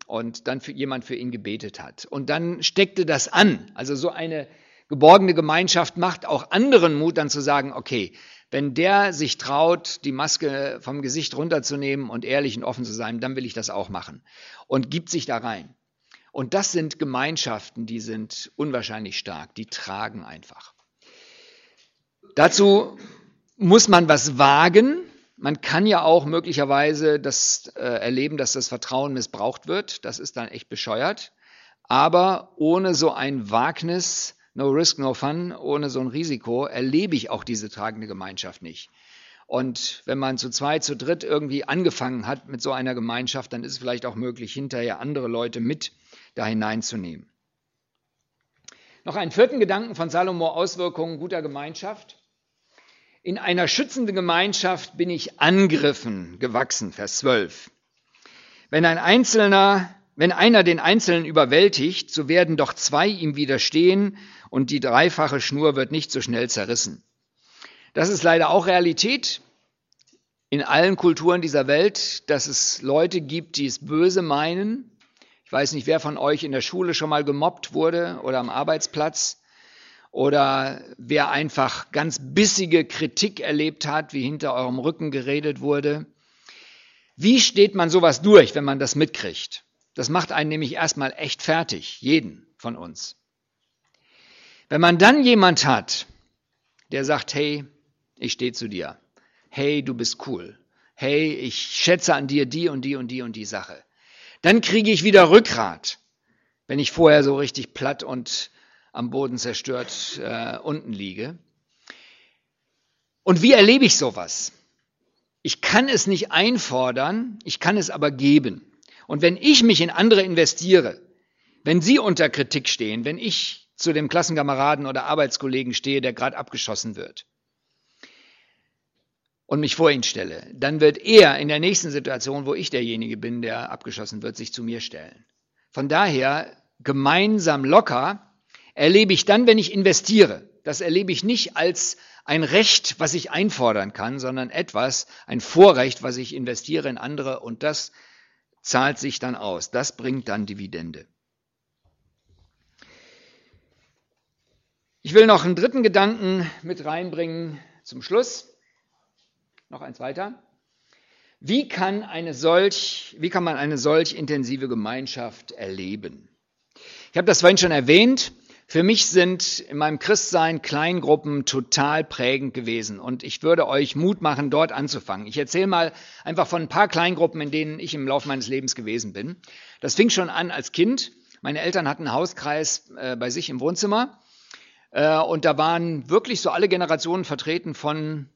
und dann für jemand für ihn gebetet hat. Und dann steckte das an. Also so eine geborgene Gemeinschaft macht auch anderen Mut, dann zu sagen, okay, wenn der sich traut, die Maske vom Gesicht runterzunehmen und ehrlich und offen zu sein, dann will ich das auch machen. Und gibt sich da rein. Und das sind Gemeinschaften, die sind unwahrscheinlich stark, die tragen einfach. Dazu muss man was wagen, man kann ja auch möglicherweise das äh, erleben, dass das Vertrauen missbraucht wird. Das ist dann echt bescheuert. Aber ohne so ein Wagnis, no risk, no fun, ohne so ein Risiko, erlebe ich auch diese tragende Gemeinschaft nicht. Und wenn man zu zweit, zu dritt irgendwie angefangen hat mit so einer Gemeinschaft, dann ist es vielleicht auch möglich, hinterher andere Leute mit da hineinzunehmen. Noch einen vierten Gedanken von Salomo Auswirkungen guter Gemeinschaft. In einer schützenden Gemeinschaft bin ich Angriffen gewachsen, Vers 12. Wenn ein Einzelner, wenn einer den Einzelnen überwältigt, so werden doch zwei ihm widerstehen und die dreifache Schnur wird nicht so schnell zerrissen. Das ist leider auch Realität in allen Kulturen dieser Welt, dass es Leute gibt, die es böse meinen. Ich weiß nicht, wer von euch in der Schule schon mal gemobbt wurde oder am Arbeitsplatz oder wer einfach ganz bissige Kritik erlebt hat, wie hinter eurem Rücken geredet wurde. Wie steht man sowas durch, wenn man das mitkriegt? Das macht einen nämlich erstmal echt fertig, jeden von uns. Wenn man dann jemand hat, der sagt, hey, ich stehe zu dir. Hey, du bist cool. Hey, ich schätze an dir die und die und die und die Sache. Dann kriege ich wieder Rückgrat, wenn ich vorher so richtig platt und am Boden zerstört äh, unten liege. Und wie erlebe ich sowas? Ich kann es nicht einfordern, ich kann es aber geben. Und wenn ich mich in andere investiere, wenn sie unter Kritik stehen, wenn ich zu dem Klassenkameraden oder Arbeitskollegen stehe, der gerade abgeschossen wird und mich vor ihn stelle, dann wird er in der nächsten Situation, wo ich derjenige bin, der abgeschossen wird, sich zu mir stellen. Von daher gemeinsam locker erlebe ich dann, wenn ich investiere. Das erlebe ich nicht als ein Recht, was ich einfordern kann, sondern etwas, ein Vorrecht, was ich investiere in andere und das zahlt sich dann aus. Das bringt dann Dividende. Ich will noch einen dritten Gedanken mit reinbringen zum Schluss. Noch eins weiter. Wie kann, eine solch, wie kann man eine solch intensive Gemeinschaft erleben? Ich habe das vorhin schon erwähnt. Für mich sind in meinem Christsein Kleingruppen total prägend gewesen und ich würde euch Mut machen, dort anzufangen. Ich erzähle mal einfach von ein paar Kleingruppen, in denen ich im Laufe meines Lebens gewesen bin. Das fing schon an als Kind. Meine Eltern hatten einen Hauskreis äh, bei sich im Wohnzimmer und da waren wirklich so alle Generationen vertreten von,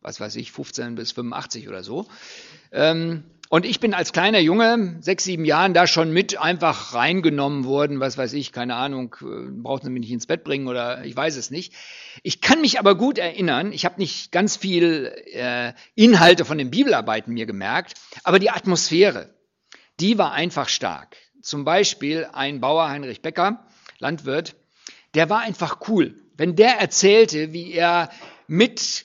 was weiß ich, 15 bis 85 oder so. Ähm, und ich bin als kleiner Junge, sechs, sieben Jahren, da schon mit einfach reingenommen worden, was weiß ich, keine Ahnung, äh, braucht sie mich nicht ins Bett bringen oder ich weiß es nicht. Ich kann mich aber gut erinnern, ich habe nicht ganz viel äh, Inhalte von den Bibelarbeiten mir gemerkt, aber die Atmosphäre, die war einfach stark. Zum Beispiel ein Bauer, Heinrich Becker, Landwirt, der war einfach cool. Wenn der erzählte, wie er mit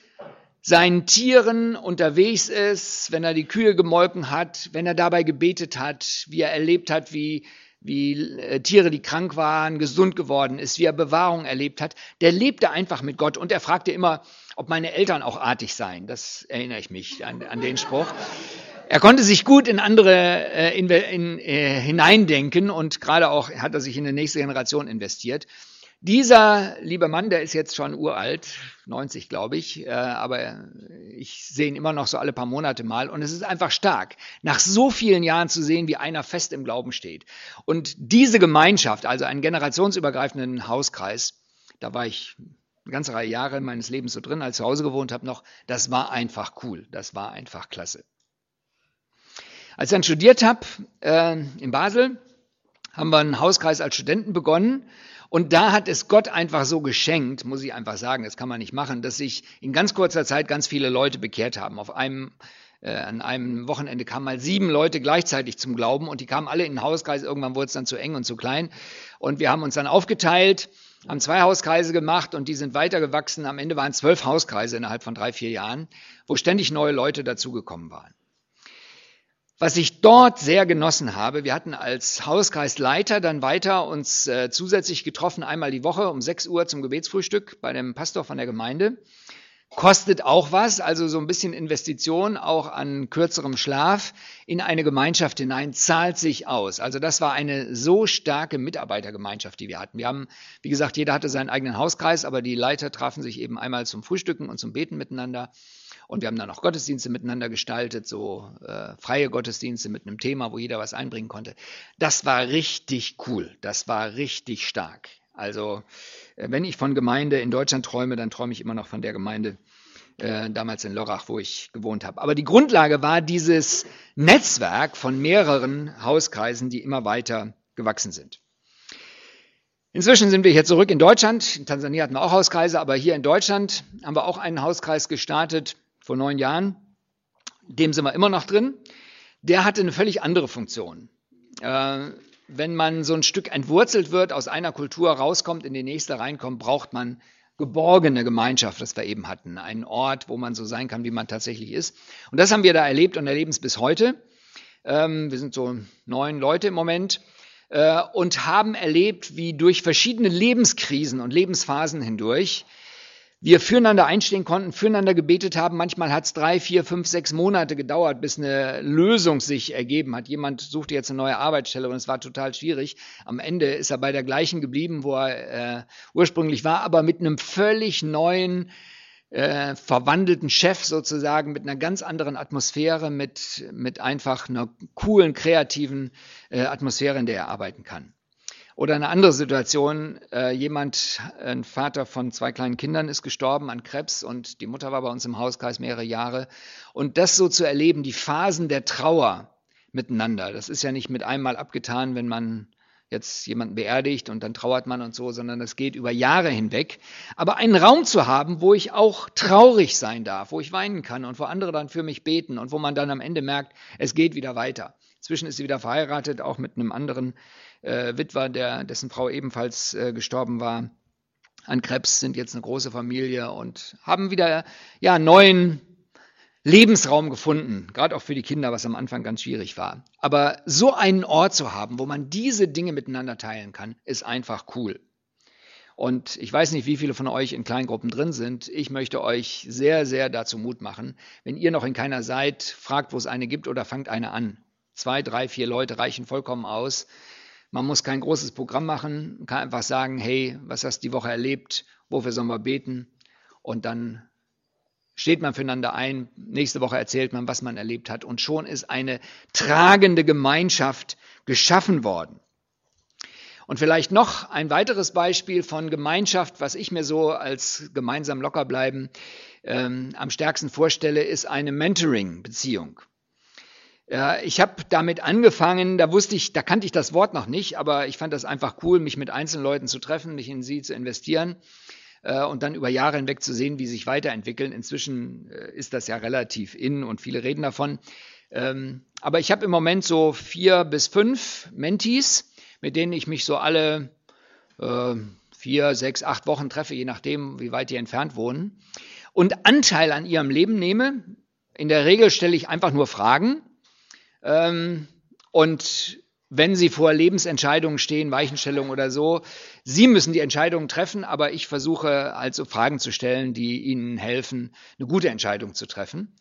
seinen Tieren unterwegs ist, wenn er die Kühe gemolken hat, wenn er dabei gebetet hat, wie er erlebt hat, wie, wie äh, Tiere, die krank waren, gesund geworden ist, wie er Bewahrung erlebt hat, der lebte einfach mit Gott und er fragte immer, ob meine Eltern auch artig seien. Das erinnere ich mich an, an den Spruch. Er konnte sich gut in andere äh, in, in, äh, hineindenken und gerade auch hat er sich in die nächste Generation investiert. Dieser liebe Mann, der ist jetzt schon uralt, 90 glaube ich, äh, aber ich sehe ihn immer noch so alle paar Monate mal und es ist einfach stark, nach so vielen Jahren zu sehen, wie einer fest im Glauben steht. Und diese Gemeinschaft, also einen generationsübergreifenden Hauskreis, da war ich eine ganze Reihe Jahre meines Lebens so drin, als ich zu Hause gewohnt habe noch, das war einfach cool, das war einfach klasse. Als ich dann studiert habe äh, in Basel, haben wir einen Hauskreis als Studenten begonnen und da hat es Gott einfach so geschenkt, muss ich einfach sagen, das kann man nicht machen, dass sich in ganz kurzer Zeit ganz viele Leute bekehrt haben. Auf einem, äh, an einem Wochenende kamen mal sieben Leute gleichzeitig zum Glauben und die kamen alle in den Hauskreis. Irgendwann wurde es dann zu eng und zu klein. Und wir haben uns dann aufgeteilt, haben zwei Hauskreise gemacht und die sind weitergewachsen. Am Ende waren zwölf Hauskreise innerhalb von drei, vier Jahren, wo ständig neue Leute dazugekommen waren. Was ich dort sehr genossen habe, wir hatten als Hauskreisleiter dann weiter uns äh, zusätzlich getroffen, einmal die Woche um 6 Uhr zum Gebetsfrühstück bei dem Pastor von der Gemeinde. Kostet auch was, also so ein bisschen Investition auch an kürzerem Schlaf in eine Gemeinschaft hinein, zahlt sich aus. Also das war eine so starke Mitarbeitergemeinschaft, die wir hatten. Wir haben, wie gesagt, jeder hatte seinen eigenen Hauskreis, aber die Leiter trafen sich eben einmal zum Frühstücken und zum Beten miteinander. Und wir haben dann auch Gottesdienste miteinander gestaltet, so äh, freie Gottesdienste mit einem Thema, wo jeder was einbringen konnte. Das war richtig cool. Das war richtig stark. Also, äh, wenn ich von Gemeinde in Deutschland träume, dann träume ich immer noch von der Gemeinde äh, damals in Lörrach, wo ich gewohnt habe. Aber die Grundlage war dieses Netzwerk von mehreren Hauskreisen, die immer weiter gewachsen sind. Inzwischen sind wir hier zurück in Deutschland. In Tansania hatten wir auch Hauskreise, aber hier in Deutschland haben wir auch einen Hauskreis gestartet, vor neun Jahren, dem sind wir immer noch drin, der hatte eine völlig andere Funktion. Äh, wenn man so ein Stück entwurzelt wird, aus einer Kultur rauskommt, in die nächste reinkommt, braucht man geborgene Gemeinschaft, das wir eben hatten. Einen Ort, wo man so sein kann, wie man tatsächlich ist. Und das haben wir da erlebt und erleben es bis heute. Ähm, wir sind so neun Leute im Moment äh, und haben erlebt, wie durch verschiedene Lebenskrisen und Lebensphasen hindurch wir füreinander einstehen konnten, füreinander gebetet haben. Manchmal hat es drei, vier, fünf, sechs Monate gedauert, bis eine Lösung sich ergeben hat. Jemand suchte jetzt eine neue Arbeitsstelle und es war total schwierig. Am Ende ist er bei der gleichen geblieben, wo er äh, ursprünglich war, aber mit einem völlig neuen, äh, verwandelten Chef sozusagen, mit einer ganz anderen Atmosphäre, mit, mit einfach einer coolen, kreativen äh, Atmosphäre, in der er arbeiten kann. Oder eine andere Situation, äh, jemand, ein Vater von zwei kleinen Kindern ist gestorben an Krebs und die Mutter war bei uns im Hauskreis mehrere Jahre. Und das so zu erleben, die Phasen der Trauer miteinander, das ist ja nicht mit einmal abgetan, wenn man jetzt jemanden beerdigt und dann trauert man und so, sondern das geht über Jahre hinweg. Aber einen Raum zu haben, wo ich auch traurig sein darf, wo ich weinen kann und wo andere dann für mich beten und wo man dann am Ende merkt, es geht wieder weiter. Inzwischen ist sie wieder verheiratet, auch mit einem anderen äh, Witwer, der, dessen Frau ebenfalls äh, gestorben war an Krebs, sind jetzt eine große Familie und haben wieder ja, neuen Lebensraum gefunden, gerade auch für die Kinder, was am Anfang ganz schwierig war. Aber so einen Ort zu haben, wo man diese Dinge miteinander teilen kann, ist einfach cool. Und ich weiß nicht, wie viele von euch in Kleingruppen drin sind. Ich möchte euch sehr, sehr dazu Mut machen. Wenn ihr noch in keiner seid, fragt, wo es eine gibt oder fangt eine an. Zwei, drei, vier Leute reichen vollkommen aus. Man muss kein großes Programm machen, kann einfach sagen, hey, was hast du die Woche erlebt? Wofür sollen wir beten? Und dann steht man füreinander ein. Nächste Woche erzählt man, was man erlebt hat. Und schon ist eine tragende Gemeinschaft geschaffen worden. Und vielleicht noch ein weiteres Beispiel von Gemeinschaft, was ich mir so als gemeinsam locker bleiben ähm, am stärksten vorstelle, ist eine Mentoring-Beziehung. Ja, ich habe damit angefangen, da wusste ich, da kannte ich das Wort noch nicht, aber ich fand das einfach cool, mich mit einzelnen Leuten zu treffen, mich in sie zu investieren äh, und dann über Jahre hinweg zu sehen, wie sie sich weiterentwickeln. Inzwischen äh, ist das ja relativ in und viele reden davon. Ähm, aber ich habe im Moment so vier bis fünf Mentees, mit denen ich mich so alle äh, vier, sechs, acht Wochen treffe, je nachdem, wie weit die entfernt wohnen, und Anteil an ihrem Leben nehme. In der Regel stelle ich einfach nur Fragen und wenn Sie vor Lebensentscheidungen stehen, Weichenstellungen oder so, Sie müssen die Entscheidungen treffen, aber ich versuche also Fragen zu stellen, die Ihnen helfen, eine gute Entscheidung zu treffen.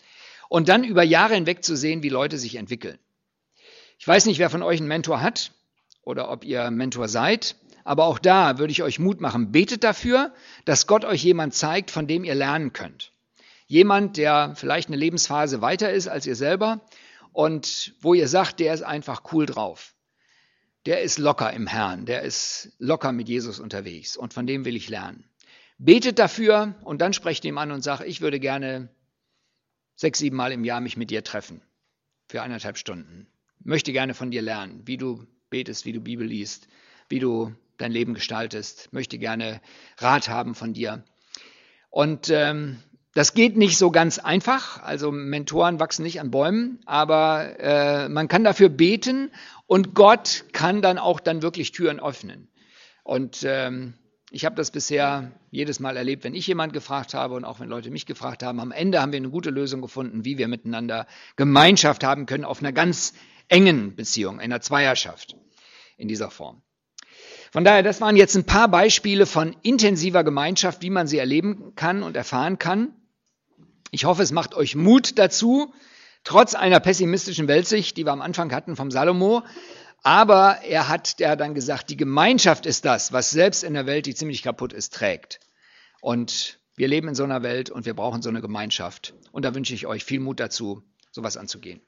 Und dann über Jahre hinweg zu sehen, wie Leute sich entwickeln. Ich weiß nicht, wer von euch einen Mentor hat oder ob ihr Mentor seid, Aber auch da würde ich euch Mut machen. Betet dafür, dass Gott euch jemand zeigt, von dem ihr lernen könnt. Jemand, der vielleicht eine Lebensphase weiter ist als ihr selber und wo ihr sagt, der ist einfach cool drauf. Der ist locker im Herrn, der ist locker mit Jesus unterwegs und von dem will ich lernen. Betet dafür und dann sprecht ihm an und sagt, ich würde gerne sechs, sieben Mal im Jahr mich mit dir treffen. Für eineinhalb Stunden. Möchte gerne von dir lernen, wie du betest, wie du Bibel liest, wie du dein Leben gestaltest. Möchte gerne Rat haben von dir. Und ähm, das geht nicht so ganz einfach. Also Mentoren wachsen nicht an Bäumen, aber äh, man kann dafür beten und Gott kann dann auch dann wirklich Türen öffnen. Und ähm, ich habe das bisher jedes Mal erlebt, wenn ich jemand gefragt habe und auch wenn Leute mich gefragt haben. Am Ende haben wir eine gute Lösung gefunden, wie wir miteinander Gemeinschaft haben können auf einer ganz engen Beziehung, einer Zweierschaft in dieser Form. Von daher, das waren jetzt ein paar Beispiele von intensiver Gemeinschaft, wie man sie erleben kann und erfahren kann. Ich hoffe, es macht euch Mut dazu, trotz einer pessimistischen Weltsicht, die wir am Anfang hatten vom Salomo. Aber er hat der dann gesagt, die Gemeinschaft ist das, was selbst in der Welt, die ziemlich kaputt ist, trägt. Und wir leben in so einer Welt und wir brauchen so eine Gemeinschaft. Und da wünsche ich euch viel Mut dazu, sowas anzugehen.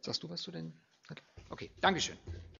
Sagst du was zu denn? Okay, Dankeschön.